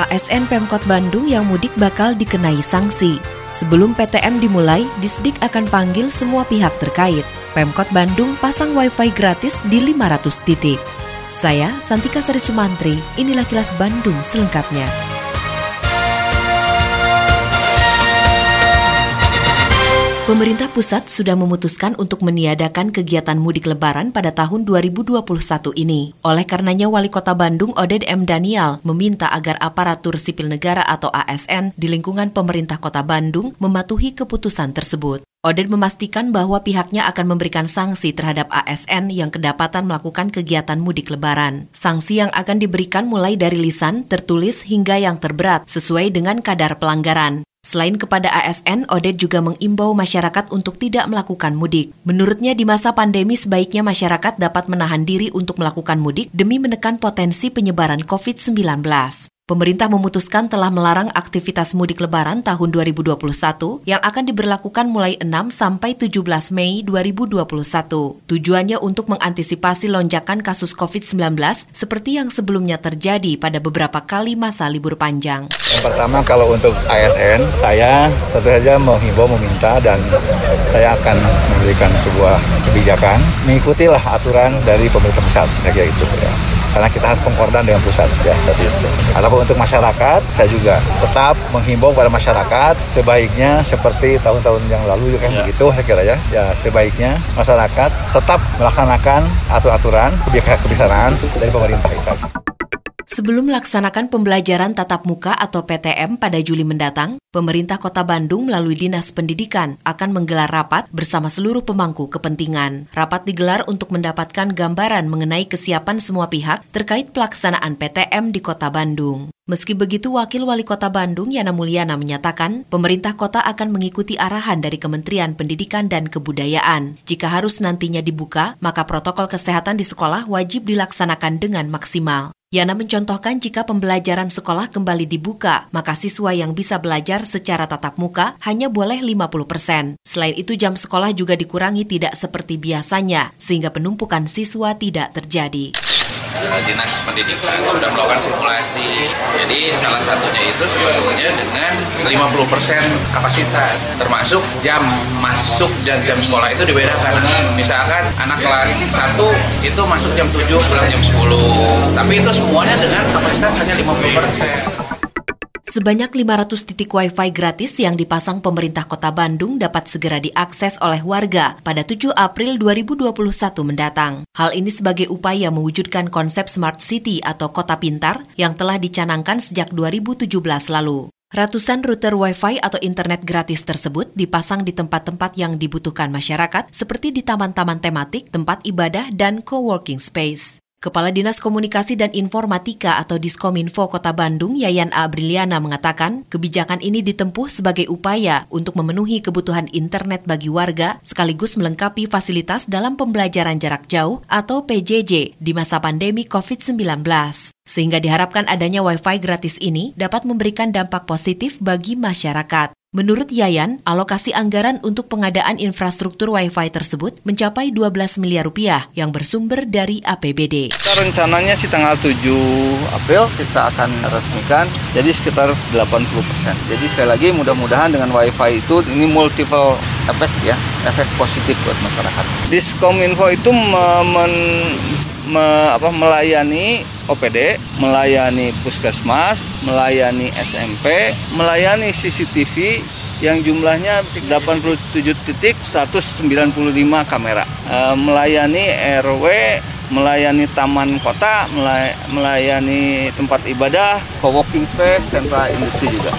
ASN Pemkot Bandung yang mudik bakal dikenai sanksi. Sebelum PTM dimulai, Disdik akan panggil semua pihak terkait. Pemkot Bandung pasang wifi gratis di 500 titik. Saya, Santika Sari Sumantri, inilah kilas Bandung selengkapnya. Pemerintah pusat sudah memutuskan untuk meniadakan kegiatan mudik lebaran pada tahun 2021 ini. Oleh karenanya Wali Kota Bandung Oded M. Daniel meminta agar aparatur sipil negara atau ASN di lingkungan pemerintah Kota Bandung mematuhi keputusan tersebut. Oded memastikan bahwa pihaknya akan memberikan sanksi terhadap ASN yang kedapatan melakukan kegiatan mudik lebaran. Sanksi yang akan diberikan mulai dari lisan, tertulis, hingga yang terberat sesuai dengan kadar pelanggaran. Selain kepada ASN, Oded juga mengimbau masyarakat untuk tidak melakukan mudik. Menurutnya di masa pandemi sebaiknya masyarakat dapat menahan diri untuk melakukan mudik demi menekan potensi penyebaran COVID-19. Pemerintah memutuskan telah melarang aktivitas mudik lebaran tahun 2021 yang akan diberlakukan mulai 6 sampai 17 Mei 2021. Tujuannya untuk mengantisipasi lonjakan kasus COVID-19 seperti yang sebelumnya terjadi pada beberapa kali masa libur panjang. Yang pertama kalau untuk ASN, saya tentu saja menghimbau, meminta dan saya akan memberikan sebuah kebijakan. Mengikutilah aturan dari pemerintah pusat, saya itu ya karena kita harus konkordan dengan pusat ya tadi itu. Ataupun untuk masyarakat, saya juga tetap menghimbau kepada masyarakat sebaiknya seperti tahun-tahun yang lalu juga kan ya. begitu saya kira ya. Ya sebaiknya masyarakat tetap melaksanakan aturan-aturan kebijaksanaan dari pemerintah kita. Sebelum melaksanakan pembelajaran tatap muka atau PTM pada Juli mendatang, pemerintah Kota Bandung melalui Dinas Pendidikan akan menggelar rapat bersama seluruh pemangku kepentingan. Rapat digelar untuk mendapatkan gambaran mengenai kesiapan semua pihak terkait pelaksanaan PTM di Kota Bandung. Meski begitu, Wakil Wali Kota Bandung Yana Mulyana menyatakan, pemerintah kota akan mengikuti arahan dari Kementerian Pendidikan dan Kebudayaan. Jika harus nantinya dibuka, maka protokol kesehatan di sekolah wajib dilaksanakan dengan maksimal. Yana mencontohkan jika pembelajaran sekolah kembali dibuka, maka siswa yang bisa belajar secara tatap muka hanya boleh 50 persen. Selain itu jam sekolah juga dikurangi tidak seperti biasanya, sehingga penumpukan siswa tidak terjadi. Dinas Pendidikan sudah melakukan simulasi. Jadi salah satunya itu sebetulnya dengan 50% kapasitas, termasuk jam masuk dan jam sekolah itu dibedakan. Misalkan anak kelas 1 itu masuk jam 7, pulang jam 10. Tapi itu semuanya dengan kapasitas hanya 50 persen. Sebanyak 500 titik wifi gratis yang dipasang pemerintah kota Bandung dapat segera diakses oleh warga pada 7 April 2021 mendatang. Hal ini sebagai upaya mewujudkan konsep Smart City atau kota pintar yang telah dicanangkan sejak 2017 lalu. Ratusan router Wi-Fi atau internet gratis tersebut dipasang di tempat-tempat yang dibutuhkan masyarakat seperti di taman-taman tematik, tempat ibadah, dan co-working space. Kepala Dinas Komunikasi dan Informatika atau Diskominfo Kota Bandung, Yayan A. Briliana mengatakan, kebijakan ini ditempuh sebagai upaya untuk memenuhi kebutuhan internet bagi warga sekaligus melengkapi fasilitas dalam pembelajaran jarak jauh atau PJJ di masa pandemi COVID-19. Sehingga diharapkan adanya Wi-Fi gratis ini dapat memberikan dampak positif bagi masyarakat. Menurut Yayan, alokasi anggaran untuk pengadaan infrastruktur Wi-Fi tersebut mencapai 12 miliar rupiah yang bersumber dari APBD. Kita rencananya sih tanggal 7 April kita akan resmikan, jadi sekitar 80 persen. Jadi sekali lagi mudah-mudahan dengan Wi-Fi itu ini multiple efek ya, efek positif buat masyarakat. Diskominfo itu men, me, apa, melayani OPD, melayani puskesmas, melayani SMP, melayani CCTV yang jumlahnya 87 titik 195 kamera. E, melayani RW, melayani taman kota, melayani tempat ibadah, co-working space, sentra industri juga.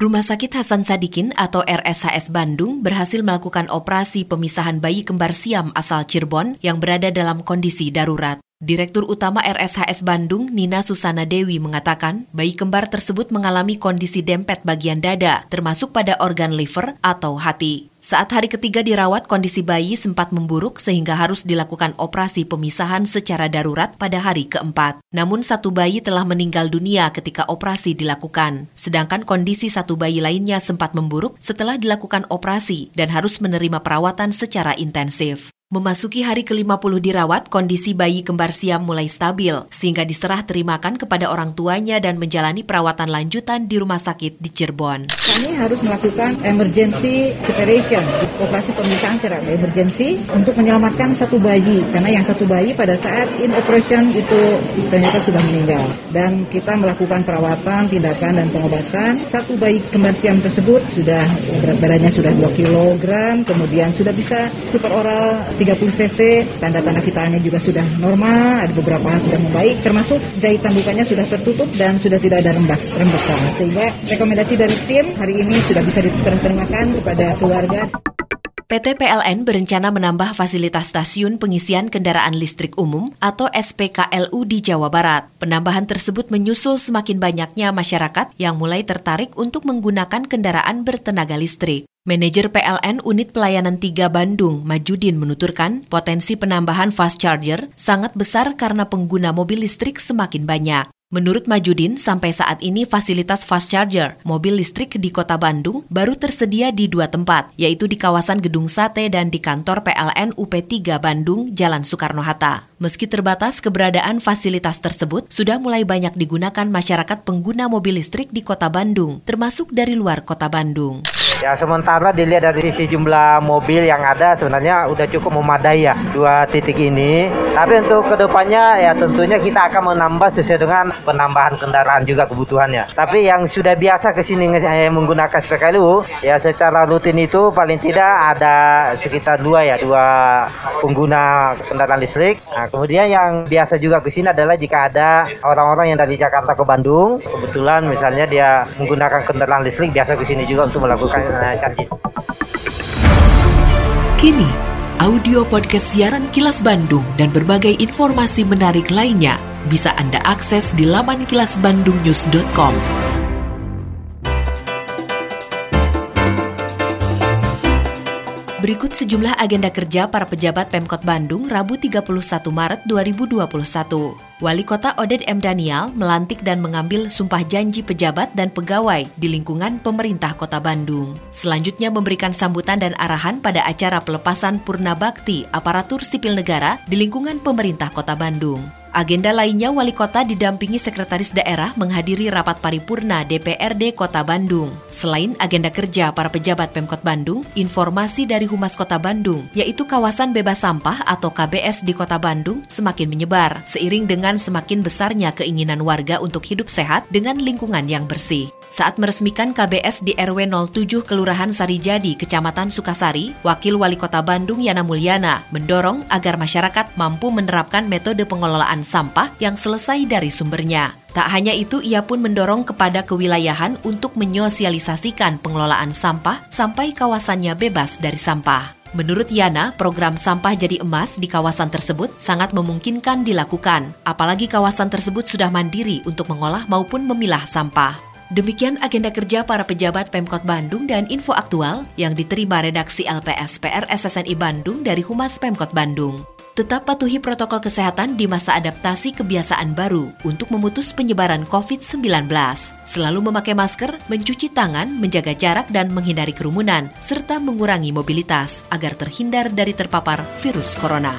Rumah Sakit Hasan Sadikin atau RSHS Bandung berhasil melakukan operasi pemisahan bayi kembar siam asal Cirebon yang berada dalam kondisi darurat. Direktur Utama RSHS Bandung, Nina Susana Dewi, mengatakan bayi kembar tersebut mengalami kondisi dempet bagian dada, termasuk pada organ liver atau hati. Saat hari ketiga dirawat, kondisi bayi sempat memburuk sehingga harus dilakukan operasi pemisahan secara darurat pada hari keempat. Namun satu bayi telah meninggal dunia ketika operasi dilakukan. Sedangkan kondisi satu bayi lainnya sempat memburuk setelah dilakukan operasi dan harus menerima perawatan secara intensif. Memasuki hari ke-50 dirawat, kondisi bayi kembar siam mulai stabil, sehingga diserah terimakan kepada orang tuanya dan menjalani perawatan lanjutan di rumah sakit di Cirebon. Kami harus melakukan emergency separation, operasi pemisahan secara emergency untuk menyelamatkan satu bayi, karena yang satu bayi pada saat in operation itu ternyata sudah meninggal. Dan kita melakukan perawatan, tindakan, dan pengobatan. Satu bayi kembar siam tersebut sudah berat badannya sudah 2 kg, kemudian sudah bisa super oral 30 cc, tanda-tanda vitalnya juga sudah normal, ada beberapa hal sudah membaik, termasuk jahitan bukanya sudah tertutup dan sudah tidak ada rembas, rembesan. Sehingga rekomendasi dari tim hari ini sudah bisa diterangkan kepada keluarga. PT PLN berencana menambah fasilitas stasiun pengisian kendaraan listrik umum atau SPKLU di Jawa Barat. Penambahan tersebut menyusul semakin banyaknya masyarakat yang mulai tertarik untuk menggunakan kendaraan bertenaga listrik. Manajer PLN Unit Pelayanan 3 Bandung, Majudin menuturkan, potensi penambahan fast charger sangat besar karena pengguna mobil listrik semakin banyak. Menurut Majudin, sampai saat ini fasilitas fast charger mobil listrik di kota Bandung baru tersedia di dua tempat, yaitu di kawasan Gedung Sate dan di kantor PLN UP3 Bandung, Jalan Soekarno-Hatta. Meski terbatas, keberadaan fasilitas tersebut sudah mulai banyak digunakan masyarakat pengguna mobil listrik di kota Bandung, termasuk dari luar kota Bandung. Ya sementara dilihat dari sisi jumlah mobil yang ada sebenarnya udah cukup memadai ya dua titik ini. Tapi untuk ke depannya ya tentunya kita akan menambah sesuai dengan penambahan kendaraan juga kebutuhannya. Tapi yang sudah biasa ke sini eh, menggunakan SPKLU ya secara rutin itu paling tidak ada sekitar dua ya dua pengguna kendaraan listrik. Nah, kemudian yang biasa juga ke sini adalah jika ada orang-orang yang dari Jakarta ke Bandung kebetulan misalnya dia menggunakan kendaraan listrik biasa ke sini juga untuk melakukan Kini, audio podcast siaran Kilas Bandung dan berbagai informasi menarik lainnya bisa Anda akses di laman kilasbandungnews.com. Berikut sejumlah agenda kerja para pejabat Pemkot Bandung Rabu 31 Maret 2021. Wali Kota Oded M. Daniel melantik dan mengambil sumpah janji pejabat dan pegawai di lingkungan pemerintah Kota Bandung. Selanjutnya memberikan sambutan dan arahan pada acara pelepasan Purna Bakti Aparatur Sipil Negara di lingkungan pemerintah Kota Bandung. Agenda lainnya, Wali Kota didampingi Sekretaris Daerah menghadiri rapat paripurna DPRD Kota Bandung. Selain agenda kerja para pejabat Pemkot Bandung, informasi dari Humas Kota Bandung, yaitu kawasan bebas sampah atau KBS di Kota Bandung semakin menyebar, seiring dengan semakin besarnya keinginan warga untuk hidup sehat dengan lingkungan yang bersih. Saat meresmikan KBS di RW 07 Kelurahan Sarijadi, Kecamatan Sukasari, Wakil Wali Kota Bandung Yana Mulyana mendorong agar masyarakat mampu menerapkan metode pengelolaan sampah yang selesai dari sumbernya. Tak hanya itu, ia pun mendorong kepada kewilayahan untuk menyosialisasikan pengelolaan sampah sampai kawasannya bebas dari sampah. Menurut Yana, program sampah jadi emas di kawasan tersebut sangat memungkinkan dilakukan, apalagi kawasan tersebut sudah mandiri untuk mengolah maupun memilah sampah. Demikian agenda kerja para pejabat Pemkot Bandung dan info aktual yang diterima redaksi LPS PR SSNI Bandung dari Humas Pemkot Bandung. Tetap patuhi protokol kesehatan di masa adaptasi kebiasaan baru untuk memutus penyebaran COVID-19. Selalu memakai masker, mencuci tangan, menjaga jarak dan menghindari kerumunan, serta mengurangi mobilitas agar terhindar dari terpapar virus corona.